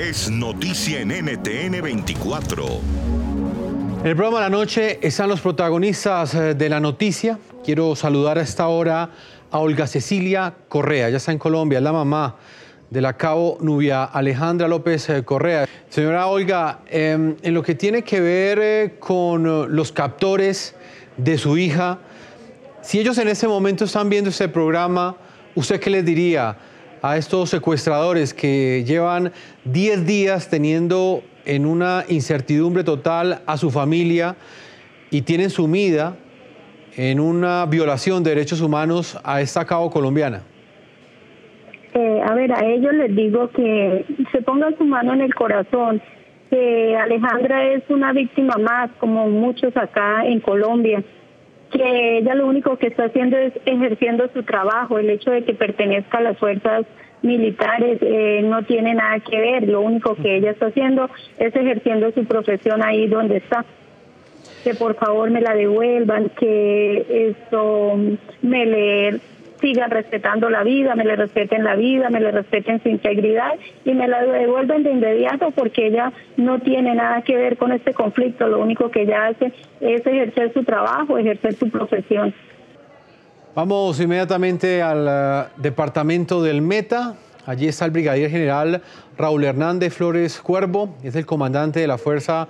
es noticia en NTN 24. En el programa de la noche están los protagonistas eh, de la noticia. Quiero saludar a esta hora a Olga Cecilia Correa, ya está en Colombia, es la mamá de la cabo Nubia Alejandra López eh, Correa. Señora Olga, em, en lo que tiene que ver eh, con los captores de su hija, si ellos en este momento están viendo este programa, ¿usted qué les diría a estos secuestradores que llevan 10 días teniendo en una incertidumbre total a su familia y tienen sumida en una violación de derechos humanos a esta cabo colombiana? Eh, a ver, a ellos les digo que se pongan su mano en el corazón, que Alejandra es una víctima más, como muchos acá en Colombia, que ella lo único que está haciendo es ejerciendo su trabajo, el hecho de que pertenezca a las fuerzas militares eh, no tiene nada que ver, lo único que ella está haciendo es ejerciendo su profesión ahí donde está. Que por favor me la devuelvan, que esto me le sigan respetando la vida, me le respeten la vida, me le respeten su integridad y me la devuelven de inmediato porque ella no tiene nada que ver con este conflicto, lo único que ella hace es ejercer su trabajo, ejercer su profesión. Vamos inmediatamente al eh, departamento del Meta. Allí está el brigadier general Raúl Hernández Flores Cuervo, es el comandante de la Fuerza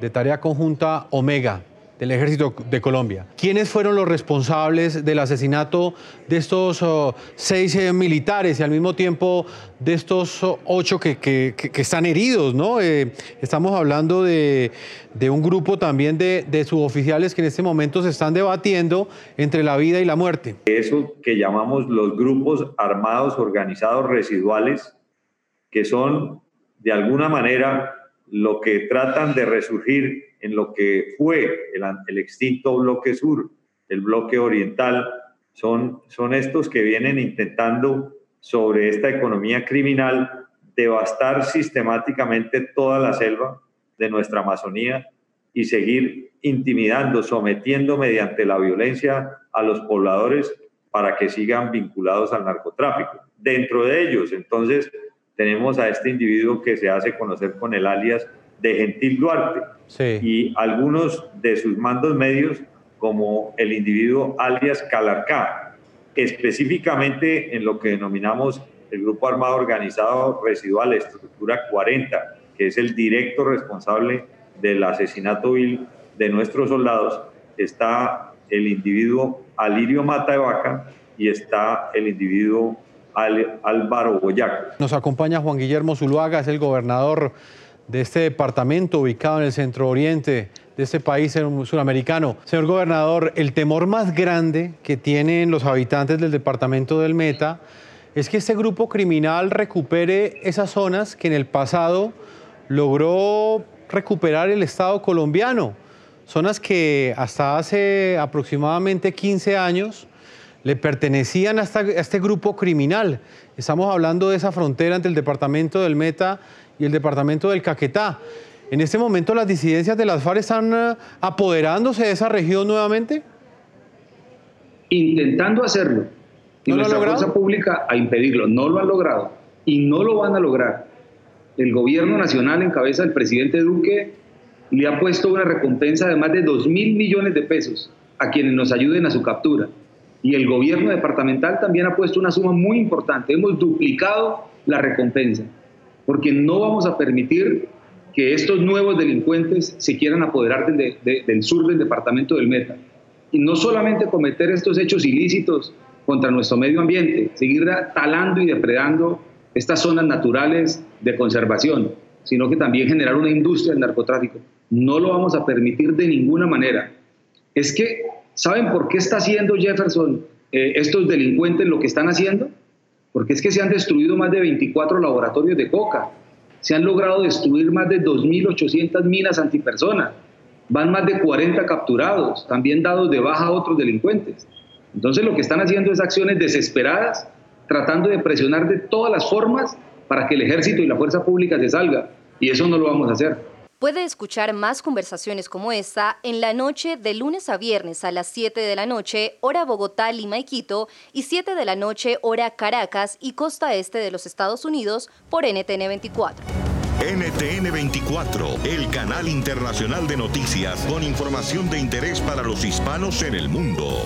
de Tarea Conjunta Omega del Ejército de Colombia. ¿Quiénes fueron los responsables del asesinato de estos oh, seis eh, militares y al mismo tiempo de estos oh, ocho que, están heridos? ¿no? Eh, estamos hablando de, un grupo también de, de, suboficiales que en este momento se están debatiendo entre la vida y la muerte. Eso que llamamos los grupos armados organizados residuales, que son de alguna manera lo que tratan de resurgir en lo que fue el, extinto bloque sur, el bloque oriental, son, son estos que vienen intentando sobre esta economía criminal devastar sistemáticamente toda la selva de nuestra Amazonía y seguir intimidando, sometiendo mediante la violencia a los pobladores para que sigan vinculados al narcotráfico. Dentro de ellos, entonces, tenemos a este individuo que se hace conocer con el alias de Gentil Duarte y algunos de sus mandos medios como el individuo alias Calarcá, específicamente en lo que denominamos el Grupo Armado Organizado Residual Estructura 40, que es el directo responsable del asesinato vil de nuestros soldados, está el individuo Alirio Mata de Vaca y está el individuo Álvaro Boyaco. Nos acompaña Juan Guillermo Zuluaga, es el gobernador de este departamento ubicado en el centro oriente de este país sudamericano. Señor gobernador, el temor más grande que tienen los habitantes del departamento del Meta es que este grupo criminal recupere esas zonas que en el pasado logró recuperar el Estado colombiano. Zonas que hasta hace aproximadamente 15 años le pertenecían a, este grupo criminal. Estamos hablando de esa frontera entre el departamento del Meta y el departamento del Caquetá. ¿En este momento las disidencias de las FARC están eh, apoderándose de esa región nuevamente? Intentando hacerlo. Y ¿No nuestra fuerza pública a impedirlo. No lo han logrado y no lo van a lograr. El gobierno nacional en cabeza del presidente Duque le ha puesto una recompensa de más de 2 mil millones de pesos a quienes nos ayuden a su captura. Y el gobierno departamental también ha puesto una suma muy importante. Hemos duplicado la recompensa porque no vamos a permitir que estos nuevos delincuentes se quieran apoderar del, sur del departamento del Meta. Y no solamente cometer estos hechos ilícitos contra nuestro medio ambiente, seguir talando y depredando estas zonas naturales de conservación, sino que también generar una industria del narcotráfico. No lo vamos a permitir de ninguna manera. Es que, ¿saben por qué está haciendo Jefferson eh, estos delincuentes lo que están haciendo? Porque es que se han destruido más de 24 laboratorios de coca, se han logrado destruir más de 2.800 minas antipersonas, van más de 40 capturados, también dados de baja a otros delincuentes. Entonces lo que están haciendo es acciones desesperadas, tratando de presionar de todas las formas para que el ejército y la fuerza pública se salga, y eso no lo vamos a hacer. Puede escuchar más conversaciones como esta en la noche de lunes a viernes a las 7 de la noche, hora Bogotá, y Quito, y 7 de la noche, hora Caracas y costa este de los Estados Unidos por NTN 24. NTN 24, el canal internacional de noticias con información de interés para los hispanos en el mundo.